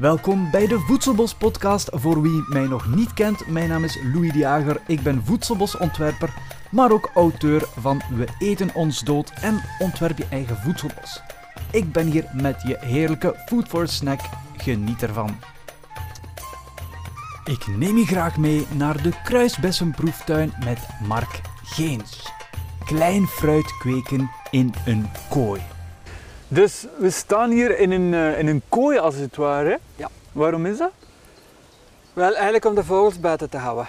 Welkom bij de Voedselbos podcast. Voor wie mij nog niet kent, mijn naam is Louis de Jager. Ik ben voedselbosontwerper, maar ook auteur van We eten ons dood en ontwerp je eigen voedselbos. Ik ben hier met je heerlijke food for snack. Geniet ervan. Ik neem je graag mee naar de kruisbessenproeftuin met Mark Geens. Klein fruit kweken in een kooi. Dus we staan hier in een, eh, in een kooi als het ware. Ja. Waarom is dat? Wel, eigenlijk om de vogels buiten te houden.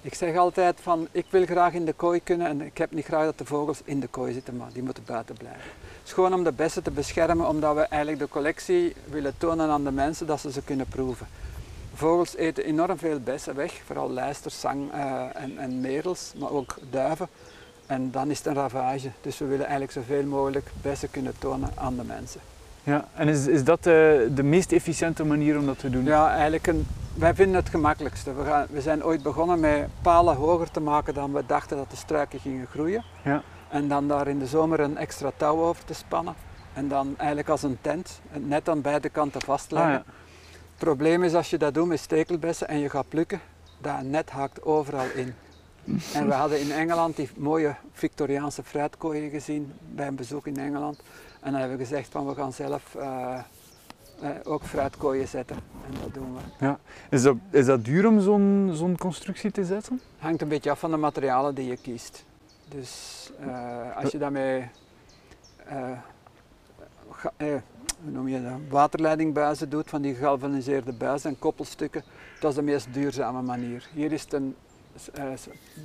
Ik zeg altijd van, ik wil graag in de kooi kunnen en ik heb niet graag dat de vogels in de kooi zitten, maar die moeten buiten blijven. Het is gewoon om de bessen te beschermen, omdat we eigenlijk de collectie willen tonen aan de mensen dat ze ze kunnen proeven. Vogels eten enorm veel bessen weg, vooral lijsters, zang eh, en, en merels, maar ook duiven. En dan is het een ravage. Dus we willen eigenlijk zoveel mogelijk bessen kunnen tonen aan de mensen. Ja, en is, is dat eh, de meest efficiënte manier om dat te doen? Ja, eigenlijk een, wij vinden het gemakkelijkste. We, gaan, we zijn ooit begonnen met palen hoger te maken dan we dachten dat de struiken gingen groeien. Ja. En dan daar in de zomer een extra touw over te spannen. En dan eigenlijk als een tent, net aan beide kanten vastleggen. Ah, ja. Het probleem is als je dat doet met stekelbessen en je gaat plukken, dat net haakt overal in. En we hadden in Engeland die mooie Victoriaanse fruitkooien gezien bij een bezoek in Engeland. En dan hebben we gezegd van we gaan zelf eh, eh, ook fruitkooien zetten. En dat doen we. Ja. Is, dat, is dat duur om zo'n zo'n constructie te zetten? hangt een beetje af van de materialen die je kiest. Dus eh, als je daarmee ga- eh, hoe noem je dat? waterleidingbuizen doet, van die gegalvaniseerde buizen en koppelstukken, dat is de meest duurzame manier. Hier is het een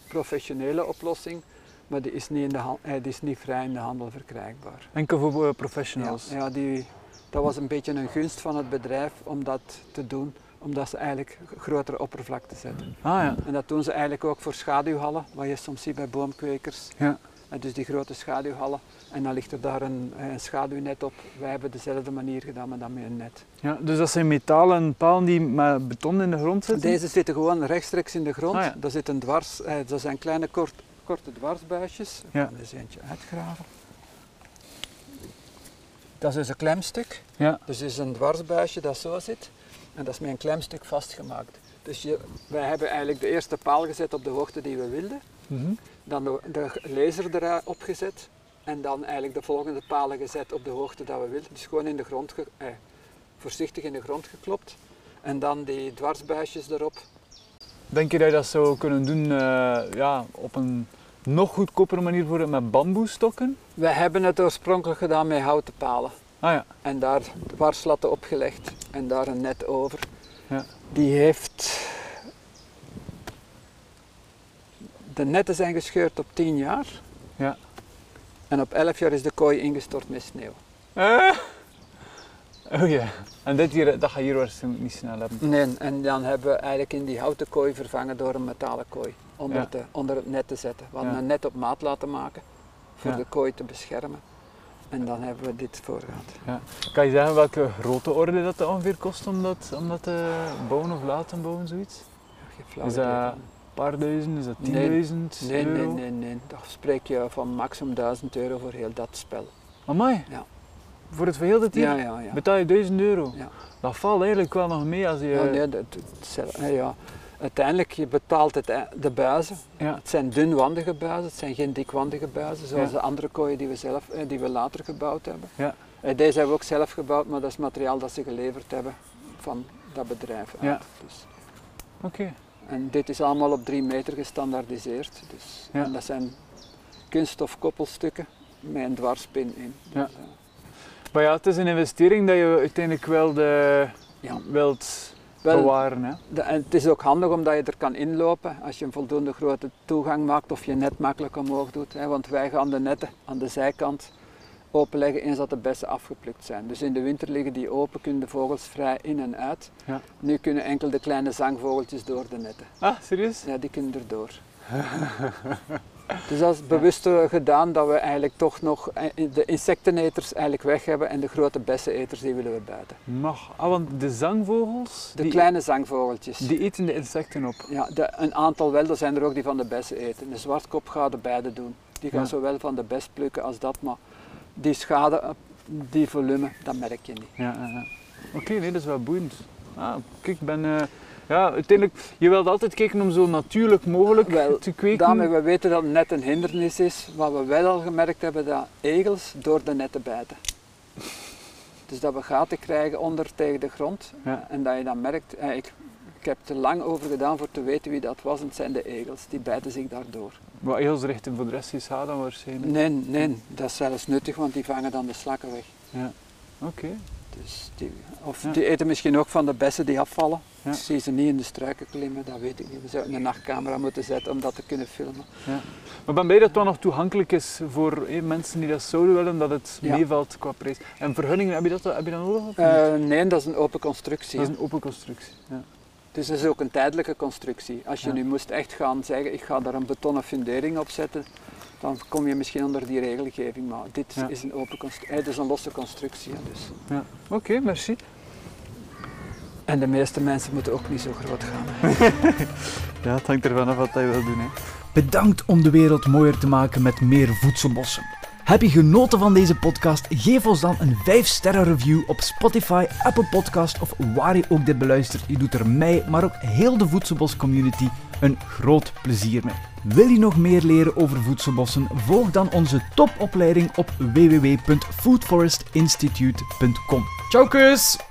professionele oplossing, maar die is, niet in de eh, die is niet vrij in de handel verkrijgbaar. Enkel voor eh, Ja, professionals. ja die, dat was een beetje een gunst van het bedrijf om dat te doen, omdat ze eigenlijk grotere oppervlakte zetten. Ah ja. En dat doen ze eigenlijk ook voor schaduwhallen, wat je soms ziet bij boomkwekers. Ja. En dus die grote schaduwhallen. En dan ligt er daar een, een schaduwnet op. Wij hebben dezelfde manier gedaan, maar dan met een net. ja. Dus dat zijn metalen palen die met beton in de grond zitten? Deze zitten gewoon rechtstreeks in de grond. Ah, ja. Daar zit een dwars, eh, dat zijn kleine kort, korte dwarsbuisjes. Ik Ja. ga er eens eentje uitgraven. Dat is dus een klemstuk. Ja. Dus is een dwarsbuisje dat zo zit. En dat is met een klemstuk vastgemaakt. Dus je, wij hebben eigenlijk de eerste paal gezet op de hoogte die we wilden. Mhm. Dan de, de laser erop gezet en dan eigenlijk de volgende palen gezet op de hoogte dat we wilden. Dus gewoon in de grond, eh, voorzichtig in de grond geklopt. En dan die dwarsbuisjes erop. Denk je dat je dat zou kunnen doen eh, ja, op een nog goedkopere manier voor met bamboestokken? Wij hebben het oorspronkelijk gedaan met houten palen. Ah ja. En daar dwarslatten opgelegd en daar een net over. Ja. Die heeft... De netten zijn gescheurd op 10 jaar. Ja. En op 11 jaar is de kooi ingestort met sneeuw. Eh. Oh ja. En dit hier, dat ga je hier waarschijnlijk niet snel hebben. Nee, en dan hebben we eigenlijk in die houten kooi vervangen door een metalen kooi. Onder, Ja. het, eh, onder het net te zetten. We hadden Ja. een net op maat laten maken voor Ja. de kooi te beschermen. En dan hebben we dit voor gehad. Kan je zeggen welke grote orde dat, ongeveer kost om dat, om dat te bouwen of laten bouwen, zoiets? Geen flauw Paar duizend? Is dat Nee. tienduizend Nee, nee, euro? nee, nee. Dan spreek je van maximum 1000 euro voor heel dat spel. Amai. Ja. Voor het verheelde hier Ja, ja, ja. betaal je 1000 euro. Ja. Dat valt eigenlijk wel nog mee als je... Ja, nee, dat, dat- ja. Uiteindelijk, je betaalt het, eh, de buizen. Ja. Het zijn dunwandige buizen, het zijn geen dikwandige buizen, zoals Ja. de andere kooien die we, zelf, eh, die we later gebouwd hebben. Ja. Eh, Deze hebben we ook zelf gebouwd, maar dat is materiaal dat ze geleverd hebben van dat bedrijf. uit. Ja. Dus, Oké. En dit is allemaal op drie meter gestandaardiseerd. Dus, Ja. En dat zijn kunststof koppelstukken met een dwarspin in. Ja. Dus, eh, Maar ja, het is een investering dat je uiteindelijk wel de, Ja. wilt Wel, bewaren. Hè? De- en het is ook handig omdat je er kan inlopen als je een voldoende grote toegang maakt of je net makkelijk omhoog doet. Hè, want wij gaan de netten aan de zijkant openleggen eens dat de bessen afgeplukt zijn. Dus in de winter liggen die open, kunnen de vogels vrij in en uit. Ja. Nu kunnen enkel de kleine zangvogeltjes door de netten. Ah, serieus? Ja, die kunnen erdoor. dus dat is bewust eh, gedaan dat we eigenlijk toch nog eh, de insecteneters eigenlijk weg hebben en de grote besseneters die willen we buiten. Mag. Ah, want de zangvogels, De die, kleine zangvogeltjes. die eten de insecten op. Ja, de, een aantal wel, er zijn er ook die van de bessen eten. De zwartkop gaat de beide doen. Die gaan Ja. zowel van de bes plukken als dat, maar die schade, eh, die volume, dat merk je niet. Ja, ja. Oké, nee, dat is wel boeiend. Ah, kijk, ik ben... eh, ja, uiteindelijk, je wilt altijd kijken om zo natuurlijk mogelijk Wel, te kweken. Daarmee, we weten dat het net een hindernis is. Wat we wel al gemerkt hebben, dat egels door de netten bijten. Dus dat we gaten krijgen onder tegen de grond. Ja. En dat je dan merkt, eh, ik, ik heb er lang over gedaan voor te weten wie dat was. En het zijn de egels, die bijten zich daardoor. Wat egels richten voor de rest is dan waarschijnlijk. Nee, nee, dat is zelfs nuttig, want die vangen dan de slakken weg. Ja. Oké. Dus die, of Ja. die eten misschien ook van de bessen die afvallen. Ja. Ik zie ze niet in de struiken klimmen, dat weet ik niet. We zouden een nachtcamera moeten zetten om dat te kunnen filmen. Maar ik ben blij dat het wel nog toegankelijk is voor mensen die dat zouden willen, dat het Ja. meevalt qua prijs. En vergunningen, heb je dat, heb je dat nodig? Of? Eh, nee, dat is een open constructie. dat is een open constructie. Ja. Dus het is ook een tijdelijke constructie. Als je Ja. nu moest echt gaan zeggen, ik ga daar een betonnen fundering op zetten, dan kom je misschien onder die regelgeving. Maar dit Ja. is een open constructie, het is een losse constructie. Dus. Ja. Oké, merci. En de meeste mensen moeten ook niet zo groot gaan. Ja, het hangt ervan af wat hij wil doen. Hè. Bedankt om de wereld mooier te maken met meer voedselbossen. Heb je genoten van deze podcast? Geef ons dan een 5-sterren review op Spotify, Apple Podcast of waar je ook dit beluistert. Je doet er mij, maar ook heel de Voedselbos community een groot plezier mee. Wil je nog meer leren over voedselbossen? Volg dan onze topopleiding op www.foodforestinstitute.com. Ciao kus!